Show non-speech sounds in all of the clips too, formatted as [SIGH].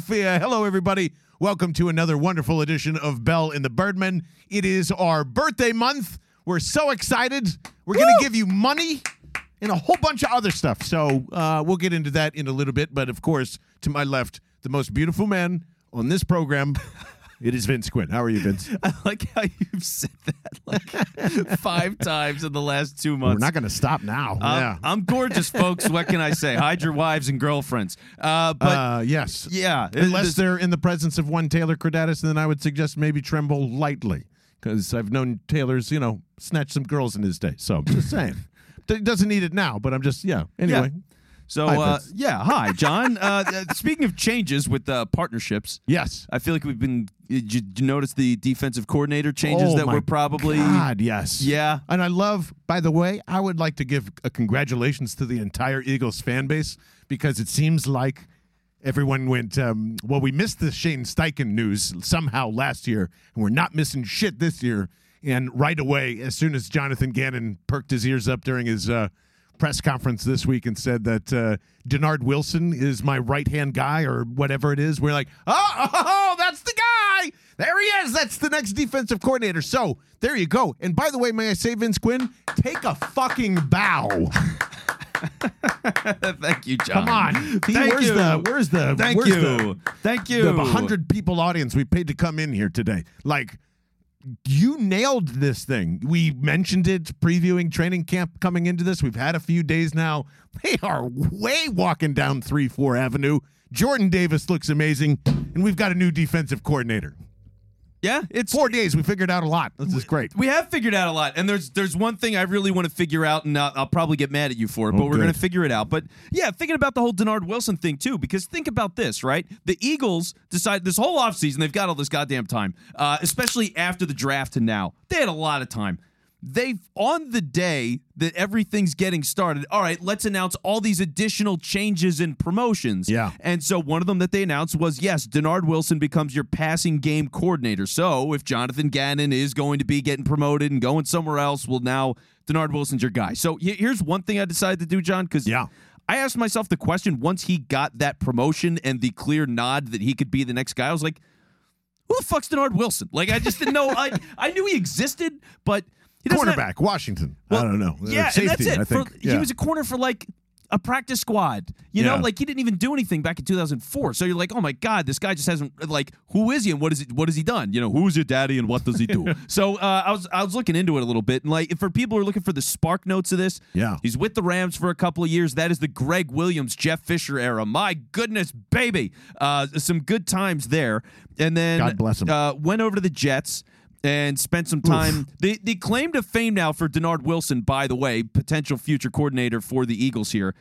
Philadelphia. Hello, everybody. Welcome to another wonderful edition of Bell in the Birdman. It is our birthday month. We're so excited. We're going to give you money and a whole bunch of other stuff. So uh, we'll get into that in a little bit. But of course, to my left, the most beautiful man on this program. It is Vince Quinn. How are you, Vince? [LAUGHS] I like how you've said that like [LAUGHS] five times in the last two months. We're not going to stop now. Um, yeah. I'm gorgeous, folks. What can I say? [LAUGHS] Hide your wives and girlfriends. Uh, but uh, yes. yeah, Unless this- they're in the presence of one Taylor Cordatis, then I would suggest maybe tremble lightly because I've known Taylor's, you know, snatch some girls in his day. So I'm just saying. D- doesn't need it now, but I'm just, yeah. Anyway, so Hi, uh, yeah. Hi, John. uh, uh, speaking of changes with uh, partnerships, yes. I feel like we've been. Did you, notice the defensive coordinator changes Oh, that were probably? God, yes. Yeah. And I love, by the way, I would like to give a congratulations to the entire Eagles fan base because it seems like everyone went, um, well, we missed the Shane Steichen news somehow last year, and we're not missing shit this year. And right away, as soon as Jonathan Gannon perked his ears up during his uh, press conference this week and said that uh, Dennard Wilson is my right hand guy or whatever it is, we're like, oh, oh, [LAUGHS] oh, that's the guy. There he is. That's the next defensive coordinator. So there you go. And by the way, may I say, Vince Quinn, take a fucking bow. [LAUGHS] Thank you, John. Come on. Thank where's you. the where's the Thank where's you. the, Thank you. the hundred people audience we paid to come in here today? Like you nailed this thing. We mentioned it previewing training camp coming into this. We've had a few days now. They are way walking down 3 4 Avenue. Jordan Davis looks amazing, and we've got a new defensive coordinator. Yeah, it's Four days, we figured out a lot. This is great. We have figured out a lot, and there's there's one thing I really want to figure out, and I'll, I'll probably get mad at you for it, but Oh, we're going to figure it out. But yeah, thinking about the whole Dennard Wilson thing too, because think about this, right? The Eagles decided this whole offseason, they've got all this goddamn time, uh, especially after the draft and now. They had a lot of time. They on the day that everything's getting started. All right, let's announce all these additional changes and promotions. Yeah. And so one of them that they announced was yes, Dennard Wilson becomes your passing game coordinator. So if Jonathan Gannon is going to be getting promoted and going somewhere else, well, now Dennard Wilson's your guy. So here's one thing I decided to do, John, because Yeah. I asked myself the question once he got that promotion and the clear nod that he could be the next guy. I was like, who the fuck's Dennard Wilson? Like I just didn't know. I I knew he existed, but he doesn't have- Cornerback, Washington. I don't know. Yeah, Safety, and that's it. I think. For- yeah. He was a corner for like a practice squad. You know, like he didn't even do anything back in 2004. So you're like, oh my god, this guy just hasn't like who is he and what is it? What has he done? You know, who's your daddy and what does he do? [LAUGHS] so uh, I was I was looking into it a little bit, and like for people who are looking for the spark notes of this, Yeah. he's with the Rams for a couple of years. That is the Gregg Williams, Jeff Fisher era. My goodness, baby, uh, some good times there. And then God bless him. Uh, went over to the Jets and spent some time. The the claim to fame now for Dennard Wilson, by the way, potential future coordinator for the Eagles here,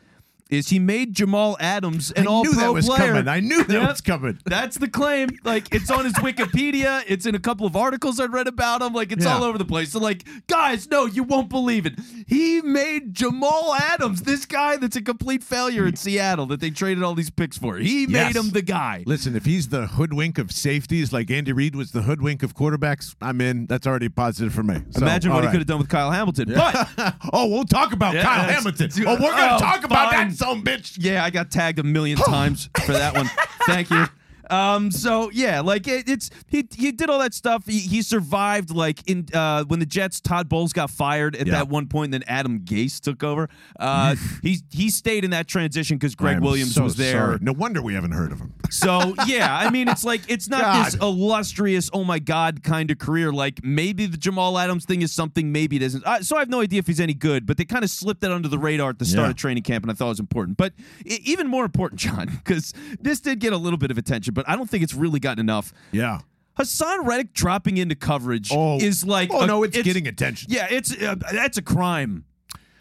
is he made Jamal Adams an I all knew pro that was player. coming. I knew that Yep. was coming. That's the claim. Like it's on his Wikipedia. It's in a couple of articles I read about him. Like it's Yeah. all over the place. So like, guys, no, you won't believe it. He made Jamal Adams, this guy that's a complete failure in Seattle that they traded all these picks for. He Yes. made him the guy. Listen, if he's the hoodwink of safeties like Andy Reid was the hoodwink of quarterbacks, I'm in. That's already positive for me. So, Imagine what he could have done with Kyle Hamilton. But [LAUGHS] oh, we'll talk about Yeah, Kyle Hamilton. [LAUGHS] Oh, we're going to Oh, talk about fine. that some bitch. Yeah, I got tagged a million [LAUGHS] times for that one. Thank you. Um, so yeah, like it, it's he he did all that stuff. He, he survived like in uh when the Jets Todd Bowles got fired at Yeah. that one point, then Adam Gase took over. Uh, [LAUGHS] he he stayed in that transition because Gregg Williams so was there. sorry. No wonder we haven't heard of him. So yeah, I mean, it's like it's not this illustrious, oh my god, kind of career. Like maybe the Jamal Adams thing is something, maybe it isn't. Uh, so I have no idea if he's any good, but they kind of slipped that under the radar at the start Yeah. of training camp, and I thought it was important. But e- even more important, John, because this did get a little bit of attention, but I don't think it's really gotten enough. Yeah. Haason Reddick dropping into coverage Oh. is like, Oh, a- no, it's, getting attention. yeah, it's uh, that's a crime.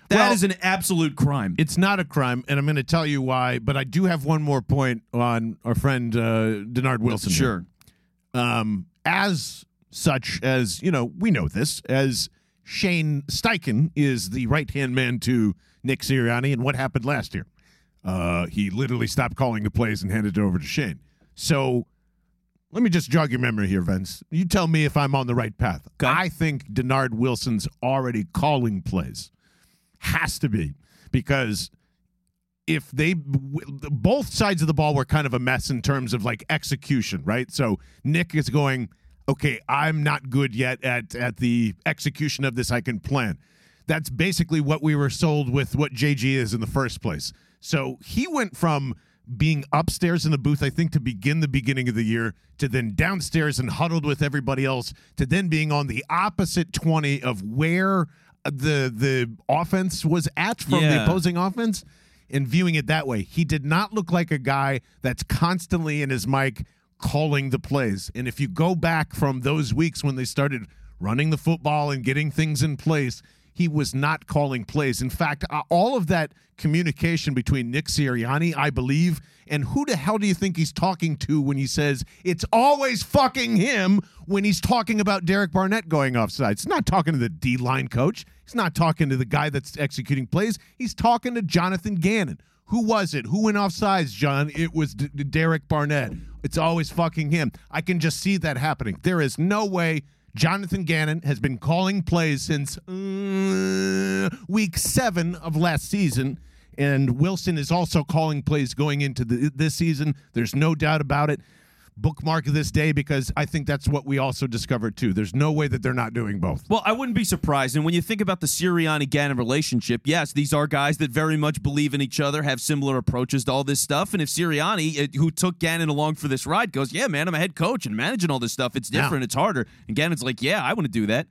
That is Well- an absolute crime. It's not a crime, and I'm going to tell you why, but I do have one more point on our friend uh, Dennard Wilson. sure. um, as such as you know, we know this as Shane Steichen is the right hand man to Nick Sirianni, and what happened last year? Uh, he literally stopped calling the plays and handed it over to Shane. So let me just jog your memory here, Vince. You tell me if I'm on the right path. Okay. I think Dennard Wilson's already calling plays. Has to be because if they both sides of the ball were kind of a mess in terms of like execution, right? So Nick is going, okay, I'm not good yet at at the execution of this. I can plan. That's basically what we were sold with what JG is in the first place. So he went from being upstairs in the booth, I think, to begin the beginning of the year, to then downstairs and huddled with everybody else, to then being on the opposite 20 of where the the offense was at from the opposing offense and viewing it that way. He did not look like a guy that's constantly in his mic calling the plays. And if you go back from those weeks when they started running the football and getting things in place, he was not calling plays. In fact, uh, all of that communication between Nick Sirianni, I believe, and who the hell do you think he's talking to when he says it's always fucking him when he's talking about Derek Barnett going offside? He's not talking to the D line coach. He's not talking to the guy that's executing plays. He's talking to Jonathan Gannon. Who was it? Who went off sides, John? It was D- D- Derek Barnett. It's always fucking him. I can just see that happening. There is no way Jonathan Gannon has been calling plays since uh, week seven of last season. And Wilson is also calling plays going into the, this season. There's no doubt about it. Bookmark this day because I think that's what we also discovered too. There's no way that they're not doing both. Well, I wouldn't be surprised. And when you think about the Sirianni Gannon relationship, yes, these are guys that very much believe in each other, have similar approaches to all this stuff. And if Sirianni, who took Gannon along for this ride, goes, Yeah, man, I'm a head coach and managing all this stuff, it's Yeah. different, it's harder. And Gannon's like, Yeah, I want to do that.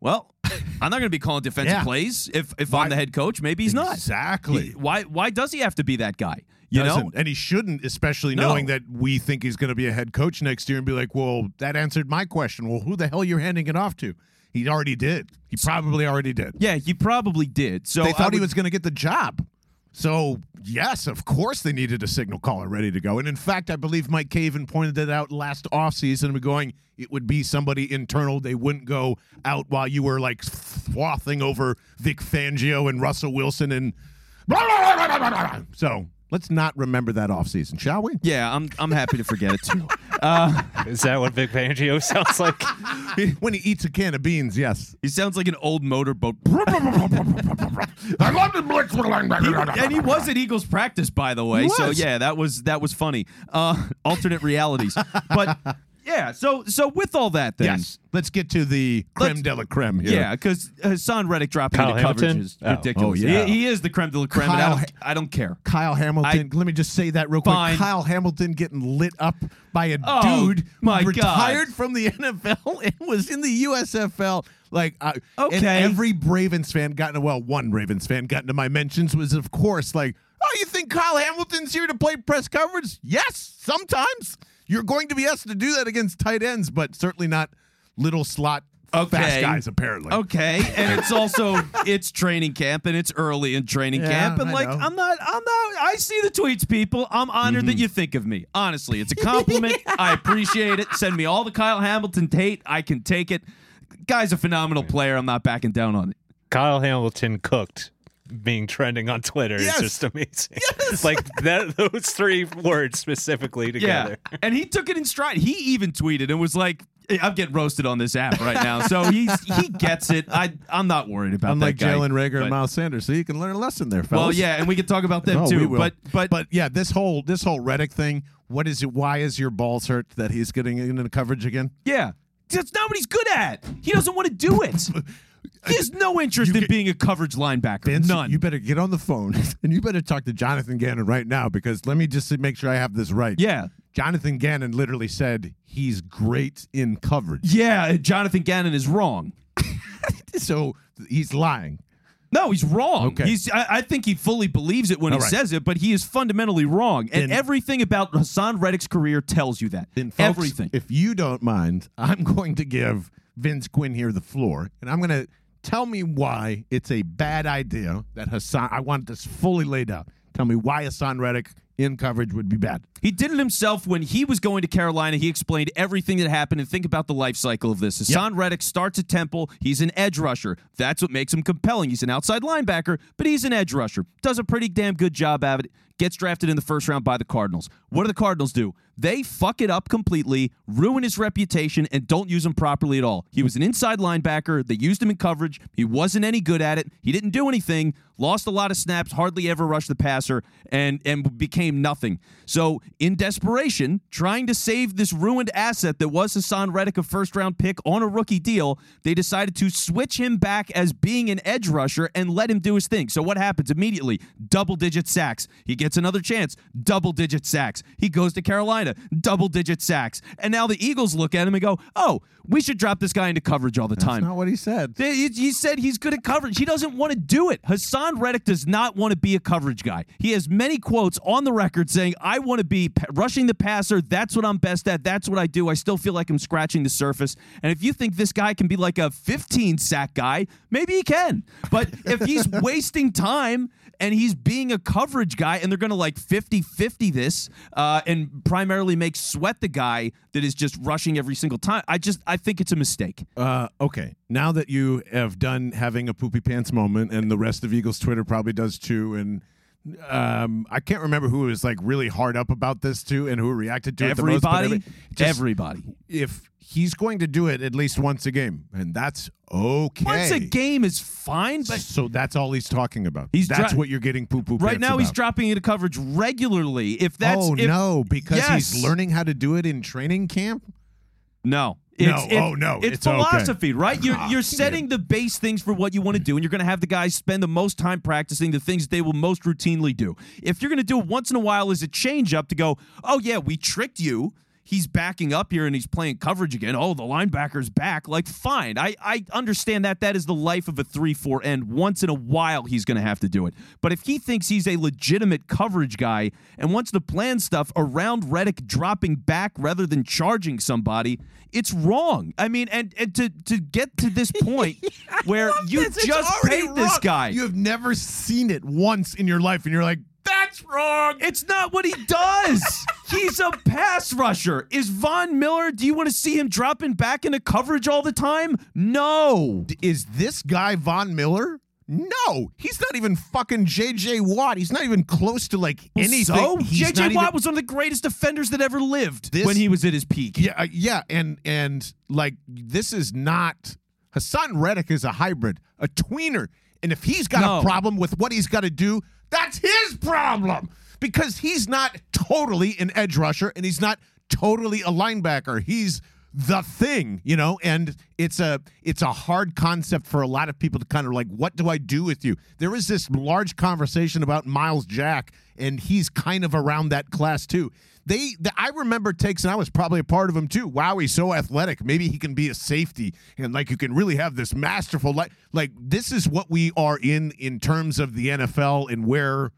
Well, [LAUGHS] I'm not going to be calling defensive Yeah. plays if, if Why- I'm the head coach. Maybe he's not. Exactly. Why, why does he have to be that guy? You know? And he shouldn't, especially No. knowing that we think he's going to be a head coach next year and be like, well, that answered my question. Well, who the hell you're handing it off to? He already did. He probably already did. Yeah, he probably did. So they thought he was going to get the job. So, yes, of course they needed a signal caller ready to go. And in fact, I believe Mike Caven pointed it out last offseason and going, it would be somebody internal. They wouldn't go out while you were like frothing over Vic Fangio and Russell Wilson and [LAUGHS] so let's not remember that offseason, shall we? Yeah, I'm I'm happy to forget it too. [LAUGHS] Is that what Vic Fangio sounds like? [LAUGHS] when he eats a can of beans, yes. He sounds like an old motorboat. [LAUGHS] I love the blitz He- and he was at Eagles practice, by the way. He So was. yeah, that was that was funny. Uh, alternate realities, but yeah. So so with all that, then Yes. Let's get to the creme Let's- de la creme here. yeah, because Haason Reddick dropping Kyle into coverage Hamilton? is Oh. ridiculous. Oh, yeah. he, he is the creme de la creme. and I Kyle don't, I don't care. Kyle Hamilton. let me just say that real Fine. quick. Kyle Hamilton getting lit up by a Oh, dude my who God. retired from the [LAUGHS] NFL and was in the USFL. Like, uh, and Okay. every Ravens fan got into well, one Ravens fan got into my mentions was of course like, oh, you think Kyle Hamilton's here to play press coverage? Yes, sometimes you're going to be asked to do that against tight ends, but certainly not little slot fast guys. Apparently, Okay, and it's also [LAUGHS] it's training camp and it's early in training Yeah, camp and I like know. I'm not I'm not I see the tweets people. I'm honored Mm-hmm. that you think of me. Honestly, it's a compliment. [LAUGHS] I appreciate it. Send me all the Kyle Hamilton hate. I can take it. Guy's a phenomenal player. I'm not backing down on it. Kyle Hamilton cooked being trending on Twitter Yes. is just amazing. [LAUGHS] Like that those three words specifically together. Yeah, and he took it in stride. He even tweeted and was like, "I'm getting roasted on this app right now." So [LAUGHS] he's he gets it. I I'm not worried about unlike that guy. Like Jalen Reagor but- and Miles Sanders, so you can learn a lesson there, fellas. Well, yeah, and we can talk about them Oh, we too. But but but yeah, this whole this whole Reddick thing. What is it? Why is your balls hurt that he's getting into coverage again? Yeah. That's not what he's good at. He doesn't want to do it. [LAUGHS] He has no interest You in get- being a coverage linebacker. Vince, None. You better get on the phone [LAUGHS] and you better talk to Jonathan Gannon right now because let me just make sure I have this right. yeah. Jonathan Gannon literally said he's great in coverage. Yeah, Jonathan Gannon is wrong. [LAUGHS] So he's lying. No, he's wrong. Okay. He's I, I think he fully believes it when All he right. says it, but he is fundamentally wrong. And Then- everything about Haason Reddick's career tells you that. Folks, everything. If you don't mind, I'm going to give Vince Quinn here the floor, and I'm going to tell me why it's a bad idea that Haason. I want this fully laid out. Tell me why Haason Reddick in coverage would be bad. He did it himself when he was going to Carolina. He explained everything that happened and think about the life cycle of this. Haason Reddick starts at Temple. He's an edge rusher. That's what makes him compelling. He's an outside linebacker, but he's an edge rusher. Does a pretty damn good job at it. Gets drafted in the first round by the Cardinals. What do the Cardinals do? They fuck it up completely, ruin his reputation, and don't use him properly at all. He was an inside linebacker. They used him in coverage. He wasn't any good at it. He didn't do anything. Lost a lot of snaps, hardly ever rushed the passer, and and became nothing. So, in desperation, trying to save this ruined asset that was Haason Reddick, a first round pick on a rookie deal, they decided to switch him back as being an edge rusher and let him do his thing. So, what happens immediately? Double digit sacks. He gets another chance, double digit sacks. He goes to Carolina, double digit sacks. And now the Eagles look at him and go, oh, we should drop this guy into coverage all the time. That's not what he said. He, he said he's good at coverage. He doesn't want to do it. Haason Reddick does not want to be a coverage guy. He has many quotes on the record saying, I want to be p- rushing the passer. That's what I'm best at. That's what I do. I still feel like I'm scratching the surface. And if you think this guy can be like a 15 sack guy, maybe he can. But if he's [LAUGHS] wasting time and he's being a coverage guy and they're going to like 50 50 this uh, and primarily make sweat the guy that is just rushing every single time, I just, I think it's a mistake. Uh, okay, now that you have done having a poopy pants moment, and the rest of Eagles Twitter probably does too, and um, I can't remember who was like really hard up about this too, and who reacted to it the most. Everybody, every- just- everybody. if he's going to do it at least once a game, and that's okay. Once a game is fine, but so that's all he's talking about. He's that's dri- what you're getting poo poo. right now he's dropping into coverage regularly. If that's oh if, no, because Yes. he's learning how to do it in training camp. No. No, oh, no, It's, it's okay. philosophy, right? You're ah, you're setting the base things for what you want to do, and you're going to have the guys spend the most time practicing the things they will most routinely do. If you're going to do it once in a while as a change up to go, oh yeah, we tricked you. He's backing up here and he's playing coverage again. Oh, the linebacker's back. Like, fine. I, I understand that. That is the life of a 3 4 end. Once in a while, he's going to have to do it. But if he thinks he's a legitimate coverage guy and wants to plan stuff around Reddick dropping back rather than charging somebody, it's wrong. I mean, and, and to, to get to this [LAUGHS] point where you This just already paid this guy. You have never seen it once in your life, and you're like, that's wrong. It's not what he does. [LAUGHS] He's a pass rusher. Is Von Miller, do you want to see him dropping back into coverage all the time? No. Is this guy Von Miller? No, he's not even fucking J.J. Watt. He's not even close to like anything. So, He's J.J. Watt even- was one of the greatest defenders that ever lived This- when he was at his peak. Yeah, uh, yeah, and and like this is not Haason Reddick is a hybrid, a tweener, and if he's got No. a problem with what he's got to do, that's his problem because he's not totally an edge rusher and he's not totally a linebacker. He's the thing, you know, and it's a it's a hard concept for a lot of people to kind of like, what do I do with you? There is this large conversation about Myles Jack, and he's kind of around that class too. They, the, I remember takes, and I was probably a part of him too. Wow, he's so athletic. Maybe he can be a safety, and like you can really have this masterful, like, like this is what we are in in terms of the NFL and where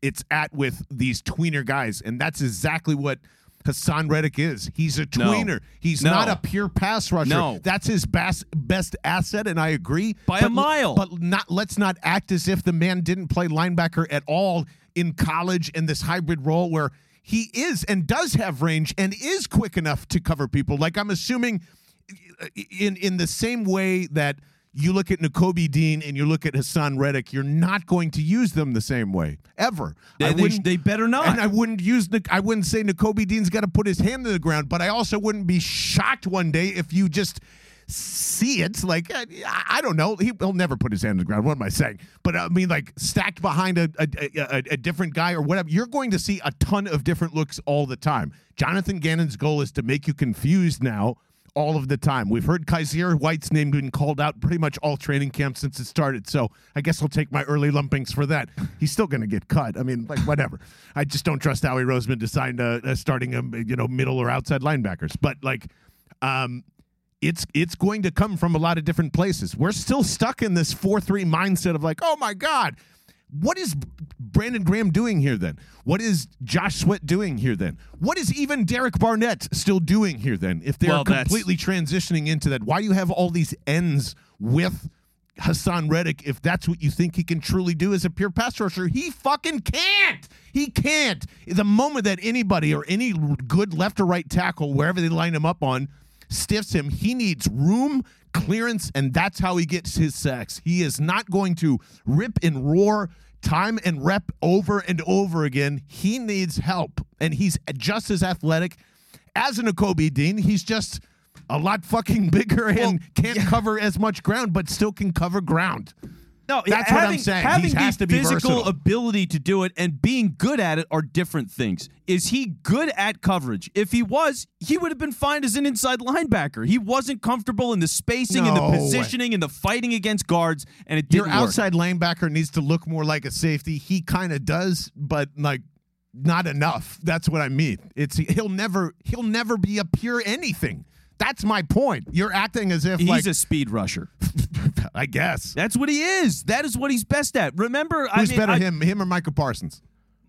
it's at with these tweener guys, and that's exactly what Haason Reddick is. He's a No. tweener. He's No. not a pure pass rusher. No. that's his best best asset, and I agree By a mile. But not let's not act as if the man didn't play linebacker at all in college in this hybrid role where he is and does have range and is quick enough to cover people. Like I'm assuming in in the same way that you look at Nakobe Dean and you look at Haason Reddick, you're not going to use them the same way ever. They, I they, they better not. and I wouldn't use I wouldn't say Nakobe Dean's got to put his hand in the ground, but I also wouldn't be shocked one day if you just see it. Like I, I don't know, he, he'll never put his hand in the ground. What am I saying? But I mean, like stacked behind a a, a, a different guy or whatever. You're going to see a ton of different looks all the time. Jonathan Gannon's goal is to make you confused now. All of the time. We've heard Kyzir White's name being called out pretty much all training camp since it started. So I guess I'll take my early lumpings for that. He's still going to get cut. I mean, like whatever. I just don't trust Howie Roseman to sign a, uh, starting a, you know middle or outside linebackers. But like, um, it's it's going to come from a lot of different places. We're still stuck in this four three mindset of like, oh my god, what is Brandon Graham doing here then? What is Josh Sweat doing here then? What is even Derek Barnett still doing here then? If they're Well, completely transitioning into that, why do you have all these ends with Haason Reddick, if that's what you think he can truly do as a pure pass rusher, he fucking can't. He can't. The moment that anybody or any good left or right tackle, wherever they line him up on, stiffs him, he needs room, clearance, and that's how he gets his sacks. He is not going to rip and roar time and rep over and over again. He needs help, and he's just as athletic as a Nakobe Dean. He's just a lot fucking [LAUGHS] bigger and can't cover as much ground, but still can cover ground. No, That's having, what I'm saying. Having He has the to be physical versatile. ability to do it and being good at it are different things. Is he good at coverage? If he was, he would have been fine as an inside linebacker. He wasn't comfortable in the spacing and the positioning and the fighting against guards, and it didn't Your work. outside linebacker needs to look more like a safety. He kind of does, but like not enough. That's what I mean. It's he'll never he'll never be a pure anything. That's my point. You're acting as if He's like a speed rusher. [LAUGHS] I guess. That's what he is. That is what he's best at. Remember, Who's I mean, better, I- him him or Micah Parsons?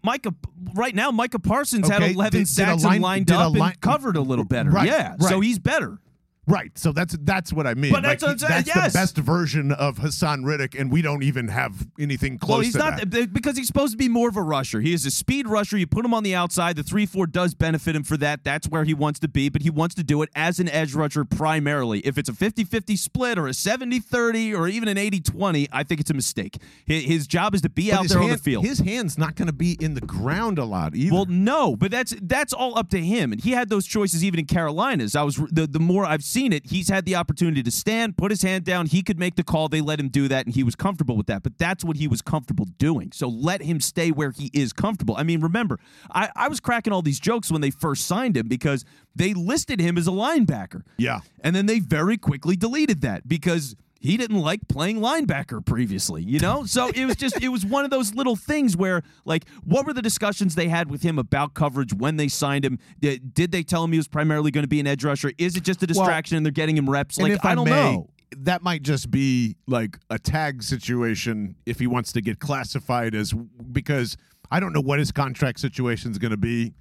Micah, right now, Micah Parsons Okay, had 11 did sacks line- and lined up line- and covered a little better. Right, yeah, so he's better. Right. So that's that's what I mean. But that's Like, what I'm saying, that's yes. the best version of Haason Reddick, and we don't even have anything close Well, he's not that. because he's supposed to be more of a rusher. He is a speed rusher. You put him on the outside. The 3 4 does benefit him for that. That's where he wants to be, but he wants to do it as an edge rusher primarily. If it's a 50 50 split or a 70 30 or even an 80 20, I think it's a mistake. His, job is to be But out there on the field. His hand's not going to be in the ground a lot either. Well, no, but that's that's all up to him, and he had those choices even in Carolinas. I was the the more I've seen it, he's had the opportunity to stand, put his hand down. He could make the call. They let him do that, and he was comfortable with that. But that's what he was comfortable doing. So let him stay where he is comfortable. I mean, remember, I, I was cracking all these jokes when they first signed him because they listed him as a linebacker. Yeah. and then they very quickly deleted that because he didn't like playing linebacker previously, you know? So it was just, it was one of those little things where, like, what were the discussions they had with him about coverage when they signed him? Did, did they tell him he was primarily going to be an edge rusher? Is it just a distraction and they're getting him reps? Like, if I don't may, know. That might just be like a tag situation if he wants to get classified as because I don't know what his contract situation is going to be,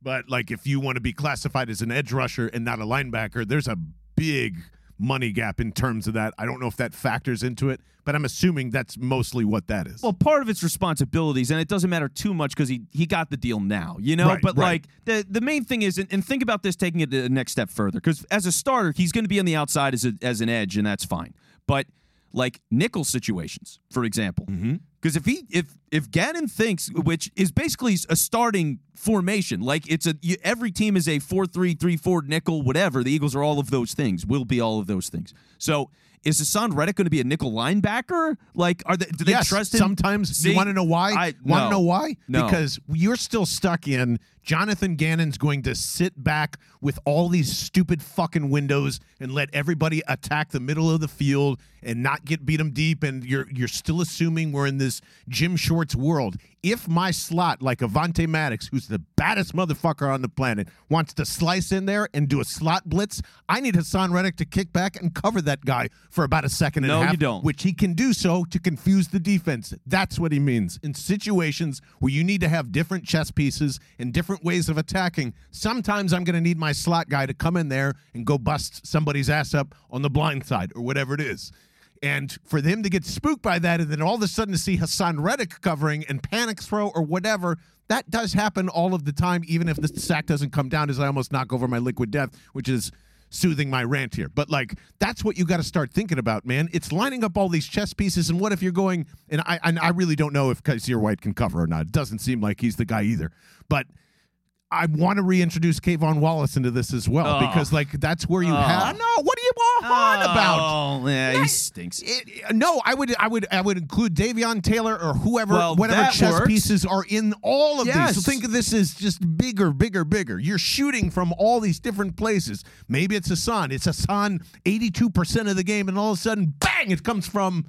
but like if you want to be classified as an edge rusher and not a linebacker, there's a big money gap in terms of that. I don't know if that factors into it, but I'm assuming that's mostly what that is. Well, part of it's responsibilities, and it doesn't matter too much because he he got the deal now, you know. Right, but right. like the the main thing is, and, and think about this taking it the next step further, because as a starter, he's going to be on the outside as a, as an edge, and that's fine. But like nickel situations, for example, Mm-hmm. because if he if if Gannon thinks, which is basically a starting formation, like it's a you, every team is a four three three four nickel, whatever. The Eagles are all of those things, will be all of those things. So. Is Haason Reddick going to be a nickel linebacker? Like, are they? Do they yes, trust him? sometimes. See, you want to know why? I- want no. to know why? No. Because you're still stuck in Jonathan Gannon's going to sit back with all these stupid fucking windows and let everybody attack the middle of the field and not get beat them deep. And you're you're still assuming we're in this Jim Schwartz world. If my slot, like Avonte Maddox, who's the baddest motherfucker on the planet, wants to slice in there and do a slot blitz, I need Haason Reddick to kick back and cover that guy for about a second and No, a half. you don't. Which he can do so to confuse the defense. That's what he means. In situations where you need to have different chess pieces and different ways of attacking, sometimes I'm going to need my slot guy to come in there and go bust somebody's ass up on the blind side or whatever it is. And for them to get spooked by that and then all of a sudden to see Haason Reddick covering and panic throw or whatever, that does happen all of the time, even if the sack doesn't come down as I almost knock over my liquid death, which is soothing my rant here. But like that's what you got to start thinking about, man. It's lining up all these chess pieces, and what if you're going? And I and I really don't know if Kyzir White can cover or not. It doesn't seem like he's the guy either. But I want to reintroduce Kayvon Wallace into this as well Oh. because like that's where you Oh. have. No, what are you on oh, about? Oh, yeah, he stinks. It- no, I would, I would, I would include Davion Taylor or whoever, Well, whatever chess works. pieces are in all of Yes. these. So think of this as just bigger, bigger, bigger. You're shooting from all these different places. Maybe it's a Haason. It's a Haason 82% of the game, and all of a sudden, bang, it comes from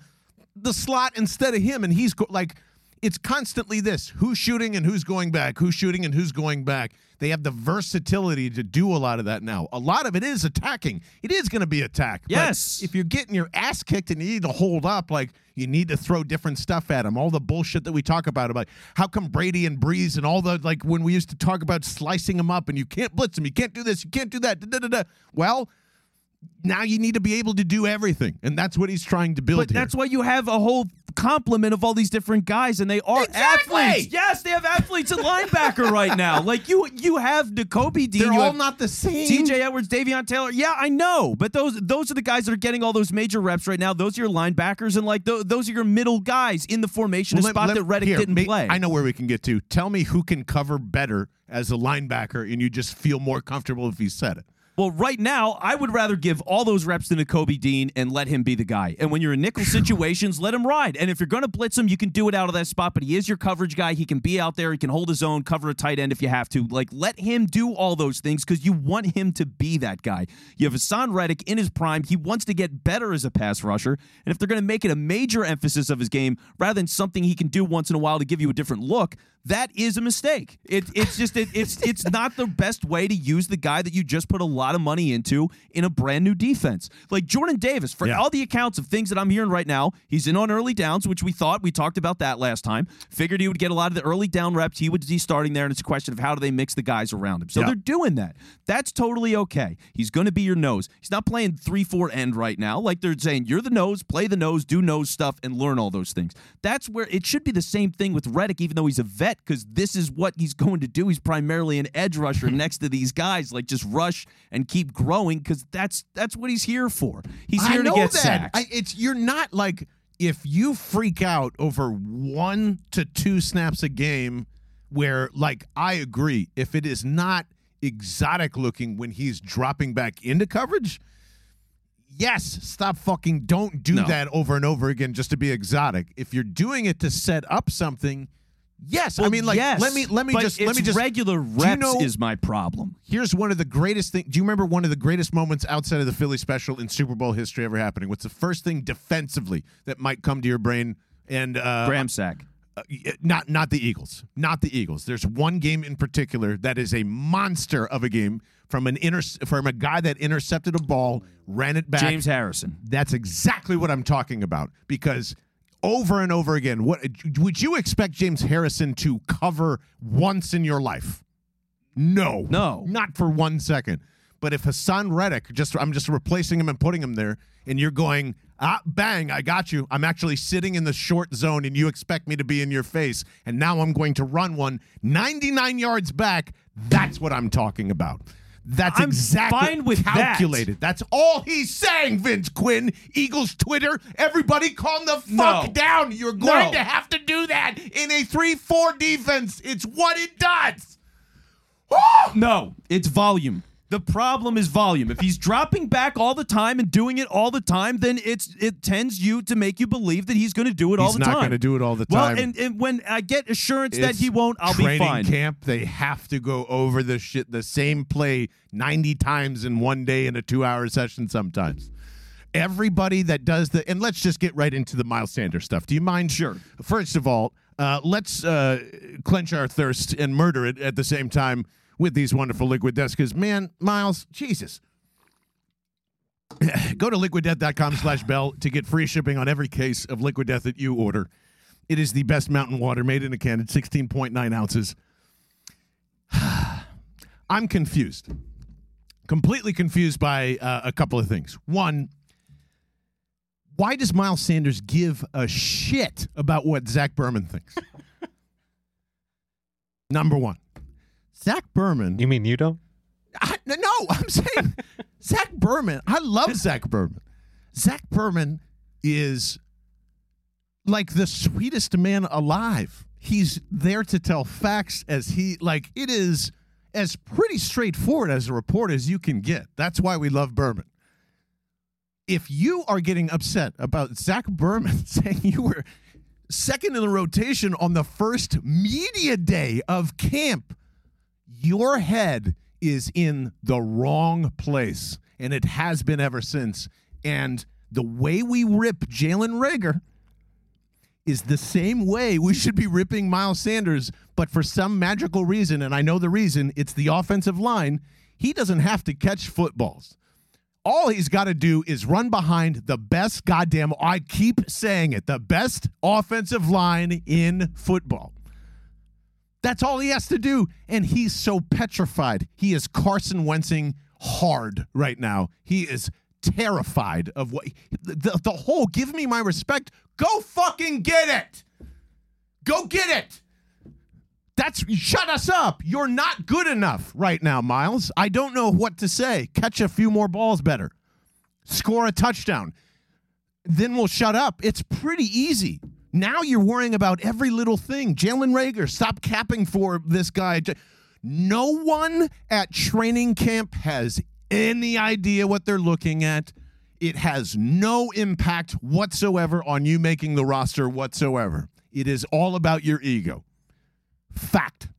the slot instead of him, and he's go- like. It's constantly this who's shooting and who's going back, who's shooting and who's going back. They have the versatility to do a lot of that now. A lot of it is attacking. It is going to be attack. But Yes. if you're getting your ass kicked and you need to hold up, like you need to throw different stuff at them. All the bullshit that we talk about about how come Brady and Brees and all the like when we used to talk about slicing them up and you can't blitz them, you can't do this, you can't do that. Da, da, da. Well, now you need to be able to do everything, and that's what he's trying to build But here. that's why you have a whole complement of all these different guys, and they are Exactly! athletes. Yes, they have athletes at linebacker right now. [LAUGHS] Like you, you have Nakobe Dean. They're all not the same. T.J. Edwards, Davion Taylor. Yeah, I know, but those those are the guys that are getting all those major reps right now. Those are your linebackers, and like th- those are your middle guys in the formation, Well, a spot let- that Reddick here, didn't may- play. I know where we can get to. Tell me who can cover better as a linebacker, and you just feel more comfortable if he said it. Well, right now, I would rather give all those reps to Nakobe Dean and let him be the guy. And when you're in nickel [LAUGHS] situations, let him ride. And if you're going to blitz him, you can do it out of that spot. But he is your coverage guy. He can be out there. He can hold his own, cover a tight end if you have to. Like, let him do all those things because you want him to be that guy. You have Haason Reddick in his prime. He wants to get better as a pass rusher. And if they're going to make it a major emphasis of his game rather than something he can do once in a while to give you a different look, that is a mistake. It, it's just it, it's it's not the best way to use the guy that you just put a lot of money into in a brand new defense. Like Jordan Davis, for Yeah. all the accounts of things that I'm hearing right now, he's in on early downs, which we thought we talked about that last time. Figured he would get a lot of the early down reps. He would be starting there, and it's a question of how do they mix the guys around him. So Yeah. they're doing that. That's totally okay. He's going to be your nose. He's not playing three four end right now. Like they're saying, you're the nose, play the nose, do nose stuff, and learn all those things. That's where it should be the same thing with Reddick, even though he's a vet, because this is what he's [LAUGHS] going to do. He's primarily an edge rusher [CLEARS THROAT] next to these guys, like just rush and keep growing, because that's that's what he's here for. He's here I to know get that. sacks. I, it's you're not like if you freak out over one to two snaps a game, where like I agree, if it is not exotic looking when he's dropping back into coverage. Yes, stop fucking don't do No. that over and over again just to be exotic. If you're doing it to set up something, yes. I mean like yes, let me let me just let me just regular Do you reps know- is my problem. here's one of the greatest things. Do you remember one of the greatest moments outside of the Philly special in Super Bowl history ever happening? What's the first thing defensively that might come to your brain? And uh, Graham sack. uh, not not the Eagles, not the Eagles. There's one game in particular that is a monster of a game from an inter- from a guy that intercepted a ball, ran it back. James Harrison. That's exactly what I'm talking about because over and over again, what would you expect James Harrison to cover once in your life? No. No. Not for one second. But if Haason Reddick, just I'm just replacing him and putting him there, and you're going, ah, bang, I got you. I'm actually sitting in the short zone, and you expect me to be in your face, and now I'm going to run one 99 yards back. That's what I'm talking about. That's I'm exactly fine with that. calculated. That's all he's saying, Vince Quinn. Eagles Twitter, everybody calm the fuck No. down. You're going No. to have to do that in a 3-4 defense. It's what it does. No, it's volume. The problem is volume. If he's dropping back all the time and doing it all the time, then it's it tends you to make you believe that he's going to do it all He's the time. He's not gonna do it all the Well, time. and, and when I get assurance that he won't, I'll be fine. camp, they have to go over the shit, the same play 90 times in one day in a two-hour session sometimes. Everybody that does the, and let's just get right into the Miles Sanders stuff. Do you mind? Sure. First of all, uh, let's uh, clench our thirst and murder it at the same time with these wonderful liquid deaths. Because man, Miles, Jesus. [SIGHS] Go to liquiddeath.com slash bell to get free shipping on every case of liquid death that you order. It is the best mountain water made in a can. It's 16.9 ounces. [SIGHS] I'm confused. Completely confused by uh, a couple of things. One, why does Miles Sanders give a shit about what Zach Berman thinks? [LAUGHS] Number one, Zach Berman. You mean you don't? I, no, [LAUGHS] I'm saying Zach Berman. I love Zach Berman. Zach Berman is like the sweetest man alive. He's there to tell facts as he like it is as pretty straightforward as a report as you can get. That's why we love Berman. If you are getting upset about Zach Berman [LAUGHS] saying you were second in the rotation on the first media day of camp, your head is in the wrong place, and it has been ever since. And the way we rip Jalen Reagor is the same way we should be ripping Miles Sanders, but for some magical reason, and I know the reason, it's the offensive line. He doesn't have to catch footballs. All he's got to do is run behind the best goddamn, I keep saying it, the best offensive line in football. That's all he has to do. And he's so petrified. He is Carson Wentzing hard right now. He is terrified of what the, the whole give me my respect. Go fucking get it. Go get it. That's shut us up. You're not good enough right now, Miles. I don't know what to say. Catch a few more balls better. Score a touchdown. Then we'll shut up. It's pretty easy. Now you're worrying about every little thing. Jalen Reagor, stop capping for this guy. No one at training camp has any idea what they're looking at. It has no impact whatsoever on you making the roster whatsoever. It is all about your ego. Fact.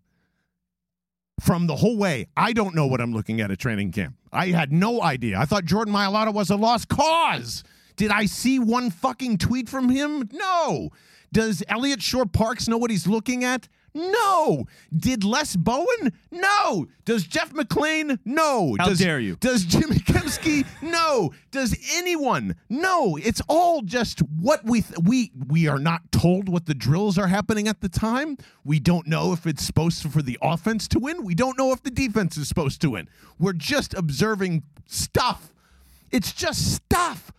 From the whole way, I don't know what I'm looking at at training camp. I had no idea. I thought Jordan Mailata was a lost cause. Did I see one fucking tweet from him? No. Does Eliot Shorr-Parks know what he's looking at? No. Did Les Bowen? No. Does Jeff McLane? No. How does, dare you. Does Jimmy Kempski? No. Does anyone? No. It's all just what we th- we we are not told what the drills are happening at the time. We don't know if it's supposed to, for the offense to win. We don't know if the defense is supposed to win. We're just observing stuff. It's just stuff.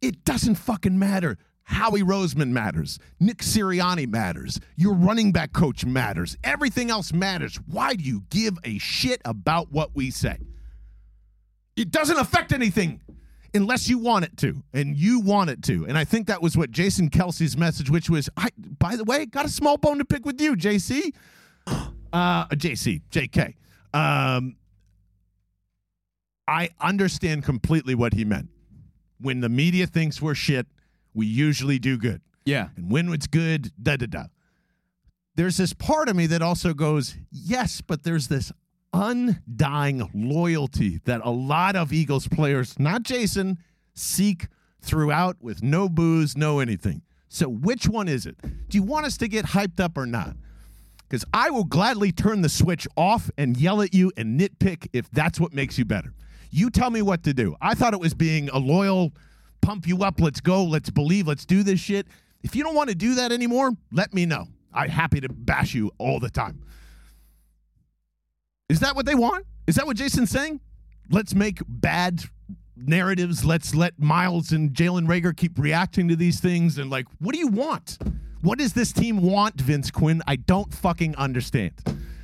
It doesn't fucking matter. Howie Roseman matters. Nick Sirianni matters. Your running back coach matters. Everything else matters. Why do you give a shit about what we say? It doesn't affect anything unless you want it to, and you want it to. And I think that was what Jason Kelce's message, which was, I, by the way, got a small bone to pick with you, JC. Uh, JC, JK. Um, I understand completely what he meant. When the media thinks we're shit, we usually do good. Yeah. And when it's good, da da da. There's this part of me that also goes, yes, but there's this undying loyalty that a lot of Eagles players, not Jason, seek throughout with no booze, no anything. So which one is it? Do you want us to get hyped up or not? Because I will gladly turn the switch off and yell at you and nitpick if that's what makes you better. You tell me what to do. I thought it was being a loyal, pump you up, let's go, let's believe, let's do this shit. If you don't want to do that anymore, let me know. I'm happy to bash you all the time. Is that what they want? Is that what Jason's saying? Let's make bad narratives. Let's let Miles and Jalen Reagor keep reacting to these things. And like, what do you want? What does this team want, Vince Quinn? I don't fucking understand.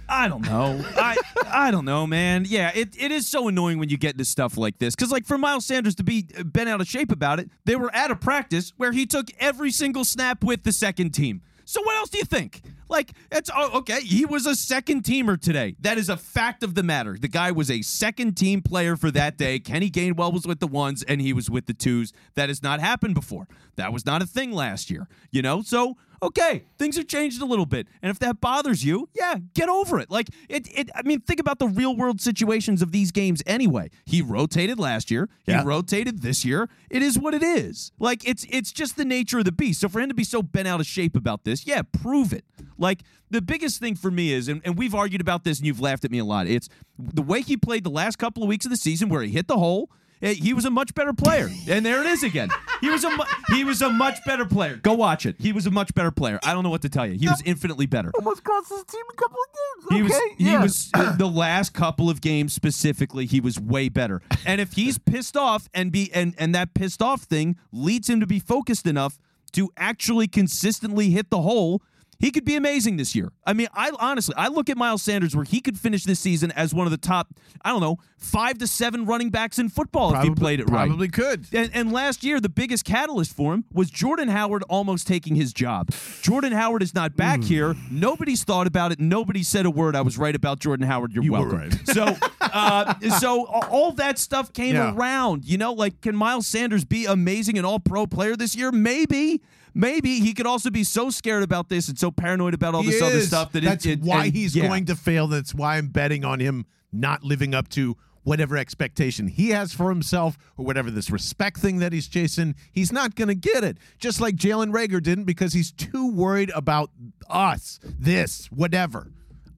I don't know. I I don't know, man. Yeah, it, it is so annoying when you get into stuff like this. Because, like, for Miles Sanders to be uh, bent out of shape about it, they were at a practice where he took every single snap with the second team. So what else do you think? Like, it's oh, okay. He was a second teamer today. That is a fact of the matter. The guy was a second team player for that day. Kenny Gainwell was with the ones and he was with the twos. That has not happened before. That was not a thing last year. You know, so okay, things have changed a little bit. And if that bothers you, yeah, get over it. Like it it I mean, think about the real world situations of these games anyway. He rotated last year. Yeah. He rotated this year. It is what it is. Like it's it's just the nature of the beast. So for him to be so bent out of shape about this, yeah, prove it. Like the biggest thing for me is, and, and we've argued about this and you've laughed at me a lot, it's the way he played the last couple of weeks of the season where he hit the hole. Eh, He was a much better player, and there it is again. He was a mu- he was a much better player. Go watch it. He was a much better player. I don't know what to tell you. He was infinitely better. Almost cost his team a couple of games. He was he was uh, the last couple of games specifically. He was way better. And if he's pissed off and be and and that pissed off thing leads him to be focused enough to actually consistently hit the hole. He could be amazing this year. I mean, I honestly, I look at Miles Sanders where he could finish this season as one of the top, I don't know, five to seven running backs in football if he played it right. Probably could. And, and last year, the biggest catalyst for him was Jordan Howard almost taking his job. Jordan Howard is not back here. Nobody's thought about it. Nobody said a word. I was right about Jordan Howard. You're You were welcome. right. So, [LAUGHS] uh, so all that stuff came Yeah. around. You know, like can Miles Sanders be amazing and all pro player this year? Maybe. Maybe he could also be so scared about this and so paranoid about all He this other stuff that that's it, it, why and- he's yeah. going to fail. That's why I'm betting on him not living up to whatever expectation he has for himself or whatever this respect thing that he's chasing. He's not going to get it. Just like Jalen Reagor didn't because he's too worried about us, this, whatever.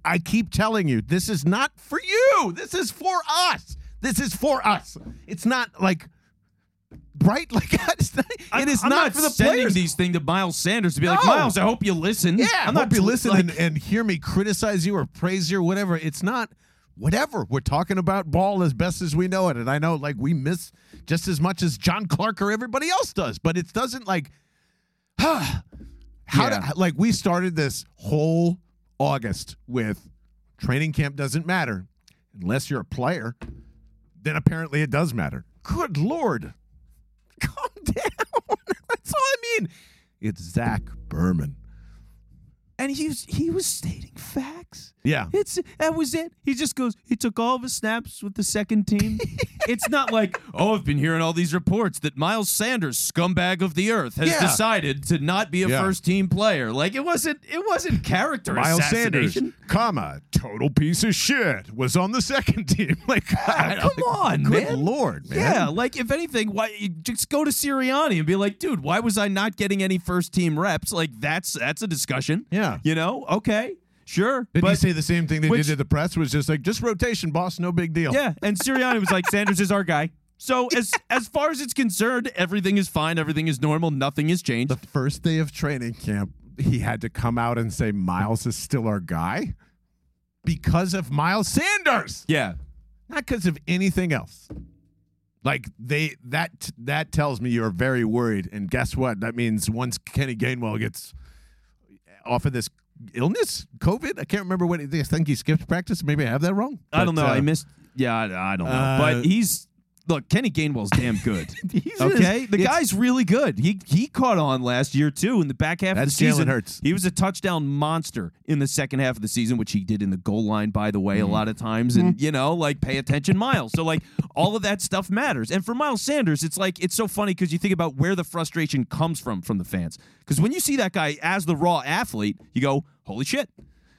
I keep telling you, this is not for you. This is for us. This is for us. It's not like. Right, [LAUGHS] like it's not, it is I'm not, for the sending players. these things to Miles Sanders to be like, Miles, I hope you listen. Yeah, I'm not not you listen like- and, and hear me criticize you or praise you or whatever. It's not whatever. We're talking about ball as best as we know it. And I know like we miss just as much as John Clark or everybody else does, but it doesn't like Huh, [SIGHS] how Yeah. do, like we started this whole August with training camp doesn't matter unless you're a player. Then apparently it does matter. Good lord, [LAUGHS] calm down. [LAUGHS] That's all I mean. It's Zach Berman. And he was he was stating facts. Yeah. It's that was it. He just goes. He took all of his snaps with the second team. [LAUGHS] it's not like oh, I've been hearing all these reports that Miles Sanders, scumbag of the earth, has Yeah. decided to not be a Yeah. first team player. Like it wasn't. It wasn't character Miles Sanders, comma, total piece of shit, was on the second [LAUGHS] team. Like, [LAUGHS] don't- Come on, good man. lord, man. Yeah, like if anything, why you just go to Sirianni and be like, dude, why was I not getting any first team reps? Like that's that's a discussion. Yeah. You know? Okay. Sure. Did but he say the same thing they which- did to the press? Was just like, just rotation, boss, no big deal. Yeah, and Sirianni was like, Sanders is our guy. So as [LAUGHS] as far as it's concerned, everything is fine, everything is normal, nothing has changed. The first day of training camp, he had to come out and say Miles is still our guy because of Miles Sanders, yeah. not because of anything else. Like they that that tells me you're very worried. And guess what? That means once Kenny Gainwell gets off of this illness, COVID, I can't remember what it. I think he skipped practice. Maybe I have that wrong. I don't know. uh, I missed yeah, I, I don't know. uh, but he's look, Kenny Gainwell's damn good. [LAUGHS] He's Okay, the guy's really good. He he caught on last year too in the back half of the season. Jalen Hurts. He was a touchdown monster in the second half of the season, which he did in the goal line, by the way, a Mm-hmm. lot of times. And you know, like pay attention, Miles. So like all of that stuff matters. And for Miles Sanders, it's like it's so funny because you think about where the frustration comes from from the fans. Because when you see that guy as the raw athlete, you go, "Holy shit!"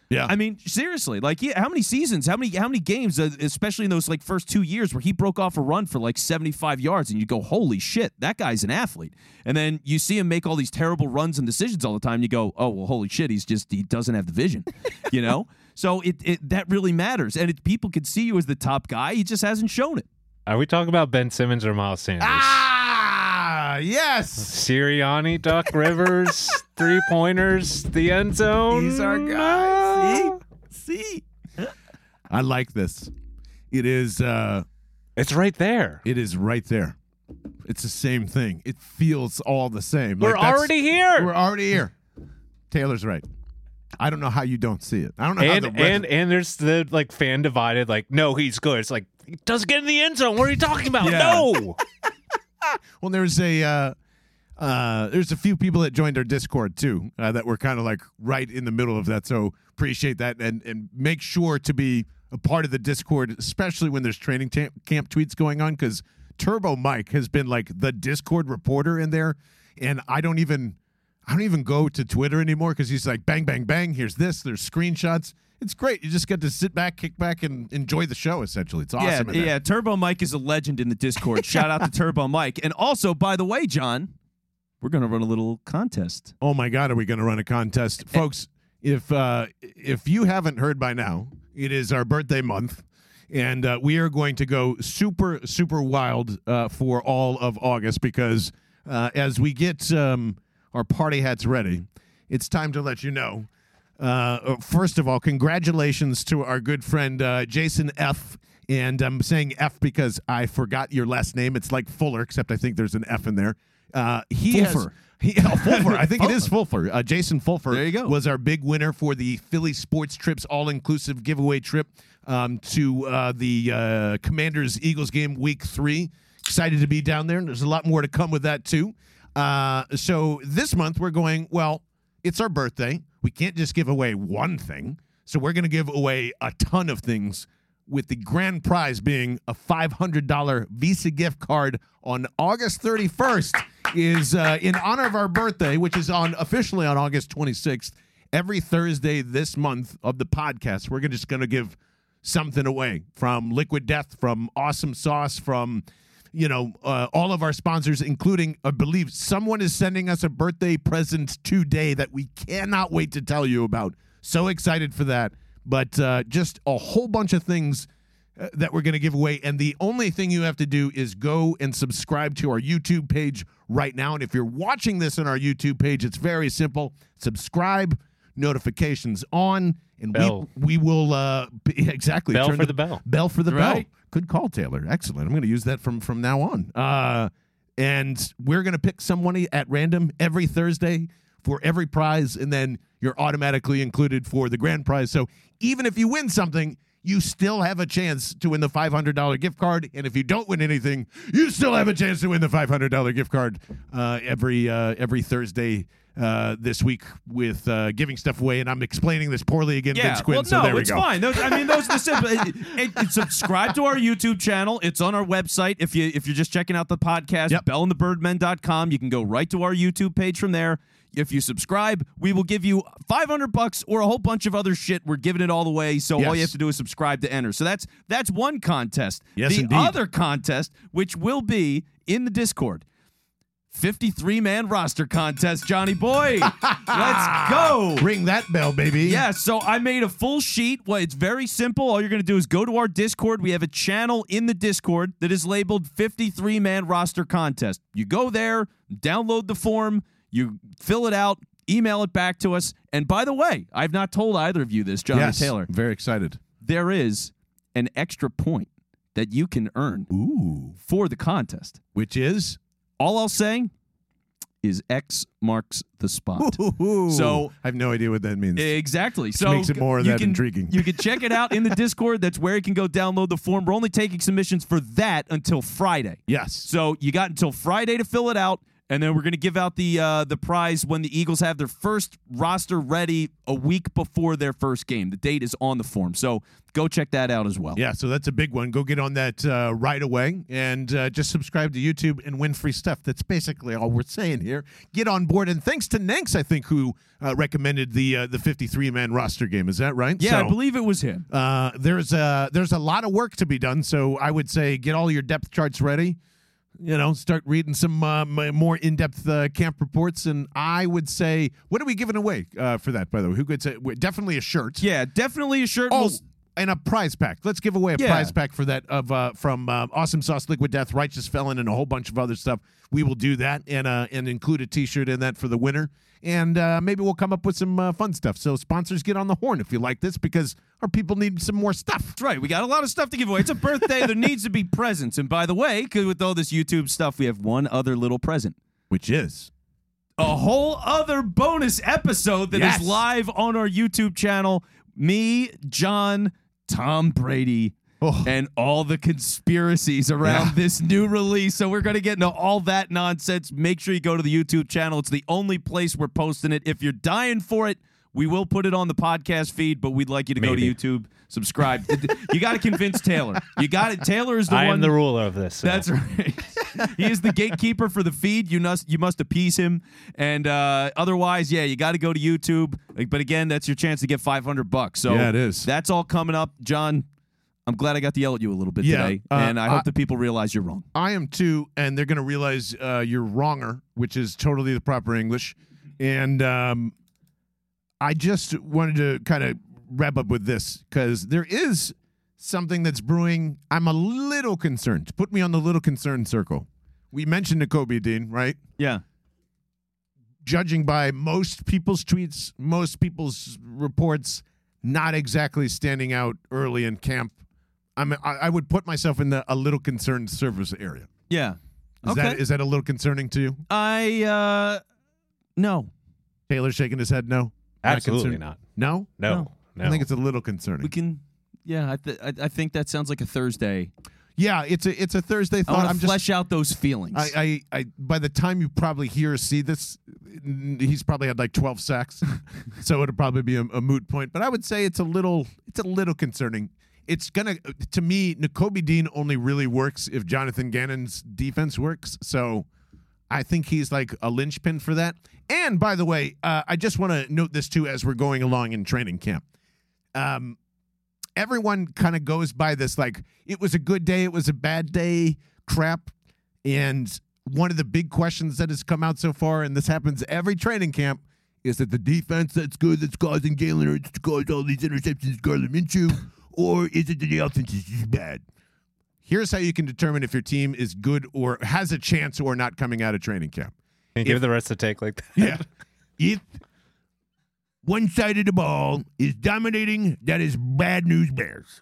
Yeah. I mean, seriously, like, yeah, how many seasons, how many, how many games, uh, especially in those like first two years where he broke off a run for like seventy-five yards, and you go, "Holy shit, that guy's an athlete!" And then you see him make all these terrible runs and decisions all the time. You go, "Oh well, holy shit, he's just he doesn't have the vision," [LAUGHS] you know. So it, it that really matters, and it, people could see you as the top guy. He just hasn't shown it. Are we talking about Ben Simmons or Miles Sanders? ah, yes. Sirianni, Doc Rivers, [LAUGHS] three pointers, the end zone. He's our guy. See, see. [LAUGHS] I like this. It is uh It's right there. it is right there. It's the same thing. It feels all the same. We're Like, that's- already here. We're already here. Taylor's right. I don't know how you don't see it. I don't know and how the and and there's the like fan divided. Like, no, he's good. It's like he doesn't get in the end zone. What are you talking about? Yeah. No. [LAUGHS] [LAUGHS] well, there's a uh, uh, there's a few people that joined our Discord too uh, that were kind of like right in the middle of that. So appreciate that and and make sure to be a part of the Discord, especially when there's training ta- camp tweets going on, because Turbo Mike has been like the Discord reporter in there, and I don't even I don't even go to Twitter anymore because he's like bang bang bang. Here's this. There's screenshots. It's great. You just get to sit back, kick back, and enjoy the show. Essentially, it's awesome. Yeah, yeah. Turbo Mike is a legend in the Discord. [LAUGHS] Shout out to Turbo Mike. And also, by the way, John, we're gonna run a little contest. Oh my God, are we going to run a contest, folks? If uh, if you haven't heard by now, it is our birthday month, and uh, we are going to go super super wild uh, for all of August because uh, as we get um, our party hats ready, it's time to let you know. Uh, first of all, congratulations to our good friend uh, Jason F. And I'm saying F because I forgot your last name. It's like Fuller, except I think there's an F in there. Uh, he has- he, oh, Fulfer. I think it is [LAUGHS] Fulfer. Uh, Jason Fulfer There you go. was our big winner for the Philly Sports Trips all inclusive giveaway trip um, to uh, the uh, Commanders Eagles game week three. Excited to be down there. And there's a lot more to come with that, too. Uh, so this month we're going, well, it's our birthday. We can't just give away one thing. So we're going to give away a ton of things with the grand prize being a $500 Visa gift card on August 31st is uh, in honor of our birthday, which is on officially on August 26th. Every Thursday this month of the podcast, we're just going to give something away from Liquid Death, from Awesome Sauce, from you know uh, all of our sponsors, including I believe someone is sending us a birthday present today that we cannot wait to tell you about. So excited for that! But uh, just a whole bunch of things uh, that we're going to give away. And the only thing you have to do is go and subscribe to our YouTube page right now. And if you're watching this on our YouTube page, it's very simple subscribe, notifications on, and Bell. we we will uh, b- [LAUGHS] exactly Bell turn for the bell. Bell for the Right. bell. Good call, Taylor. Excellent. I'm going to use that from from now on. Uh, and we're going to pick someone at random every Thursday for every prize, and then you're automatically included for the grand prize. So even if you win something, you still have a chance to win the $500 gift card. And if you don't win anything, you still have a chance to win the $500 gift card uh, every uh, every Thursday. Uh, this week with uh, giving stuff away, and I'm explaining this poorly again, Yeah, Vince Quinn. well, so there we it's go. fine. Those, I mean, those are the simple. It, it, it- subscribe to our YouTube channel. It's on our website. If you if you're just checking out the podcast, Yep. bellandthebirdmen.com, you can go right to our YouTube page from there. If you subscribe, we will give you 500 bucks or a whole bunch of other shit. We're giving it all away, so all you have to do is subscribe to enter. So that's that's one contest. Yes, the indeed. other contest, which will be in the Discord. 53 man roster contest, Johnny boy. [LAUGHS] Let's go. Ring that bell, baby. Yeah, so I made a full sheet. Well, it's very simple. All you're going to do is go to our Discord. We have a channel in the Discord that is labeled 53 man roster contest. You go there, download the form, you fill it out, email it back to us. And by the way, I've not told either of you this, Johnny yes. Taylor. Very excited. There is an extra point that you can earn Ooh. for the contest. Which is? All I'll say is X marks the spot. Ooh. So- I have no idea what that means. Exactly. So makes it more of that can, intriguing. You can check it out in the Discord. That's where you can go download the form. We're only taking submissions for that until Friday. yes. So you got until Friday to fill it out, and then we're going to give out the uh, the prize when the Eagles have their first roster ready a week before their first game. The date is on the form, so go check that out as well. Yeah, so that's a big one. Go get on that uh, right away and uh, just subscribe to YouTube and win free stuff. That's basically all we're saying here. Get on board, and thanks to Nanks, I think, who uh, recommended the uh, the 53 man roster game. Is that right? Yeah, I believe it was him. Uh, there's a there's a lot of work to be done, so I would say get all your depth charts ready. You know, start reading some uh, more in-depth uh, camp reports, and I would say, what are we giving away uh, for that? By the way, who could say? Definitely a shirt. Yeah, definitely a shirt. Oh, We'll- and a prize pack. Let's give away a Yeah. prize pack for that of uh, from uh, Awesome Sauce, Liquid Death, Righteous Felon, and a whole bunch of other stuff. We will do that and uh, and include a T-shirt in that for the winner. And uh, maybe we'll come up with some uh, fun stuff. So sponsors, get on the horn if you like this because our people need some more stuff. That's right. We got a lot of stuff to give away. It's a birthday. there needs to be presents. And by the way, with all this YouTube stuff, we have one other little present. Which is a whole other bonus episode that is Yes. live on our YouTube channel. Me, John, Tom Brady, Oh. and all the conspiracies around Yeah. this new release. So we're going to get into all that nonsense. Make sure you go to the YouTube channel. It's the only place we're posting it. If you're dying for it, we will put it on the podcast feed, but we'd like you to Maybe. go to YouTube, subscribe. [LAUGHS] you got to convince Taylor. You got it. Taylor is the I one. I am the ruler of this. so. That's [LAUGHS] right. He is the gatekeeper for the feed. You must you must appease him, and uh, otherwise, yeah, you got to go to YouTube. But again, that's your chance to get five hundred bucks. So Yeah, it is. That's all coming up, John. I'm glad I got to yell at you a little bit Yeah, today, uh, and I hope I- that people realize you're wrong. I am too, and they're going to realize uh, you're wronger, which is totally the proper English. And um, I just wanted to kind of wrap up with this because there is something that's brewing. I'm a little concerned. Put me on the little concerned circle. We mentioned Kobe Dean, right? Yeah, Judging by most people's tweets, most people's reports, not exactly standing out early in camp. I'm, I, I would put myself in the a little concerned service area. yeah. Is okay. that is that a little concerning to you? I uh, no. Taylor shaking his head. No, Absolutely concerned? not. No, No. No. I think it's a little concerning. We can. Yeah, I, th- I I think that sounds like a Thursday. yeah, it's a it's a Thursday I thought. want I'm to just flesh out those feelings. I, I I by the time you probably hear or see this, he's probably had like 12 sacks, [LAUGHS] so it'll probably be a, a moot point. But I would say it's a little it's a little concerning. It's gonna to me, Nakobe Dean only really works if Jonathan Gannon's defense works. So I think he's like a linchpin for that. And by the way, uh, I just want to note this too as we're going along in training camp. Um, everyone kind of goes by this like it was a good day, it was a bad day crap. And one of the big questions that has come out so far, and this happens every training camp, is that the defense that's good that's causing Jalen Hurts to cause all these interceptions, Gardner Minshew, or is it that the offense is just bad? Here's how you can determine if your team is good or has a chance or not coming out of training camp. Can you give the rest a take like that? Yeah. [LAUGHS] If one side of the ball is dominating. That is bad news Bears.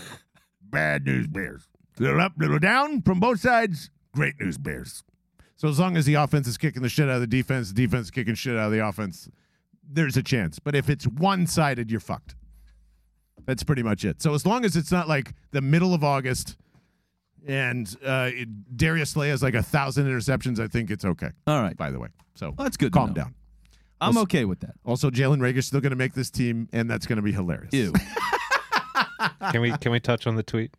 [LAUGHS] bad news Bears. Little up, little down from both sides. Great news Bears. So as long as the offense is kicking the shit out of the defense, the defense is kicking shit out of the offense, there's a chance. But if it's one sided, you're fucked. That's pretty much it. So as long as it's not like the middle of August and uh, it, Darius Slay has like a thousand interceptions, I think it's okay. All right. By the way, so Well, that's good to Calm know. down. I'm okay with that. Also, Jalen Reagor's still going to make this team, and that's going to be hilarious. Ew. [LAUGHS] Can we can we touch on the tweet?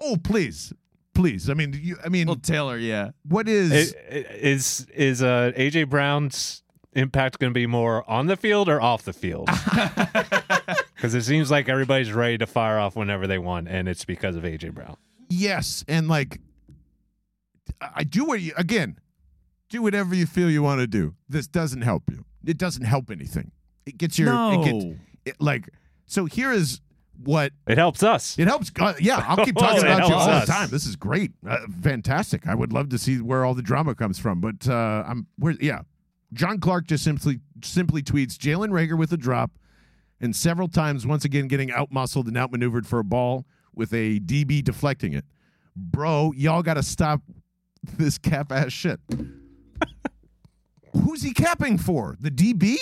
Oh, please, please. I mean, you, I mean, well, Taylor, yeah. what is? I- I- Is is uh, AJ Brown's impact going to be more on the field or off the field? [LAUGHS] Because it seems like everybody's ready to fire off whenever they want, and it's because of AJ Brown. yes, and like, I I do what you again. Do whatever you feel you want to do. This doesn't help you. It doesn't help anything. It gets your. no. It gets it, like. So here is what It helps us. It helps. Uh, yeah, I'll keep [LAUGHS] talking It about you all us. the time. This is great, uh, fantastic. I would love to see where all the drama comes from, but uh, I'm where. Yeah, John Clark just simply simply tweets Jalen Reagor with a drop, and several times once again getting outmuscled and outmaneuvered for a ball with a DB deflecting it. Bro, y'all got to stop this cap ass shit. [LAUGHS] Who's he capping for? The DB?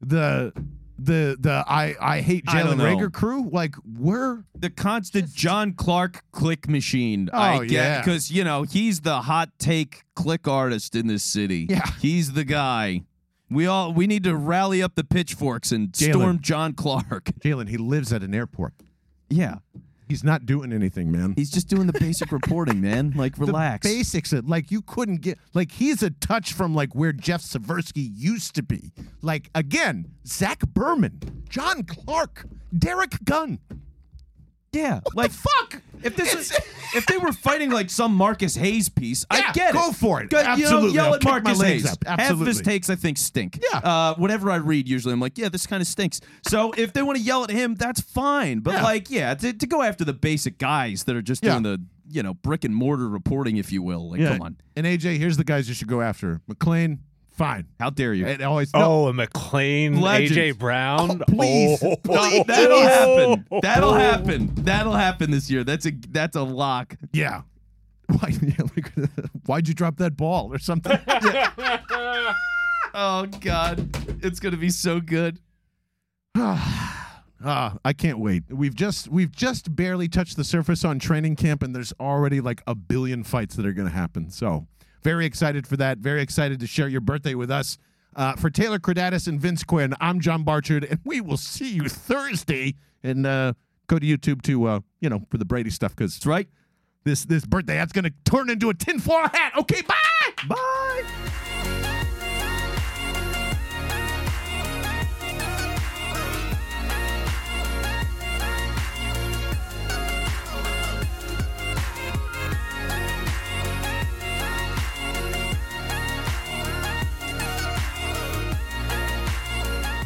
The the the I I hate I Jalen don't know. Reagor crew? Like we're the constant John Clark click machine. Oh, I get yeah. because you know he's the hot take click artist in this city. Yeah. he's the guy. We all we need to rally up the pitchforks and Jalen. storm John Clark. Jalen, he lives at an airport. Yeah, He's not doing anything, man. he's just doing the basic reporting, man. Like [LAUGHS] relax. The basics of like you couldn't get like he's a touch from like where Jeff Skversky used to be. Like again, Zach Berman, John Clark, Derrick Gunn. Yeah, What like fuck? if this is, if they were fighting like some Marcus Hayes piece, Yeah, I get it. go for it. Go- you know, Absolutely. yell I'll at kick my Marcus legs Hayes. up. Half of his Absolutely. takes, I think, stink. Yeah. Uh, whatever I read, usually I'm like, yeah, this kind of stinks. So [LAUGHS] if they want to yell at him, that's fine. But Yeah. like, yeah, to, to go after the basic guys that are just Yeah. doing the you know brick and mortar reporting, if you will, like, come on, And AJ, here's the guys you should go after. McLane, fine. how dare you? It always no, Oh, a McLane, Legend. AJ Brown. Oh, please. Oh. No, that'll happen. That'll happen. That'll happen this year. That's a that's a lock. yeah. [LAUGHS] Why, yeah, like, why'd you drop that ball or something? [LAUGHS] Oh God, it's gonna be so good. [SIGHS] Ah, I can't wait. We've just we've just barely touched the surface on training camp, and there's already like a billion fights that are going to happen. So very excited for that. Very excited to share your birthday with us. Uh, for Taylor Cradatis and Vince Quinn, I'm John Barchard, and we will see you Thursday. And uh, go to YouTube to uh, you know for the Brady stuff because it's right. this this birthday that's going to turn into a tinfoil hat. Okay, bye. Bye.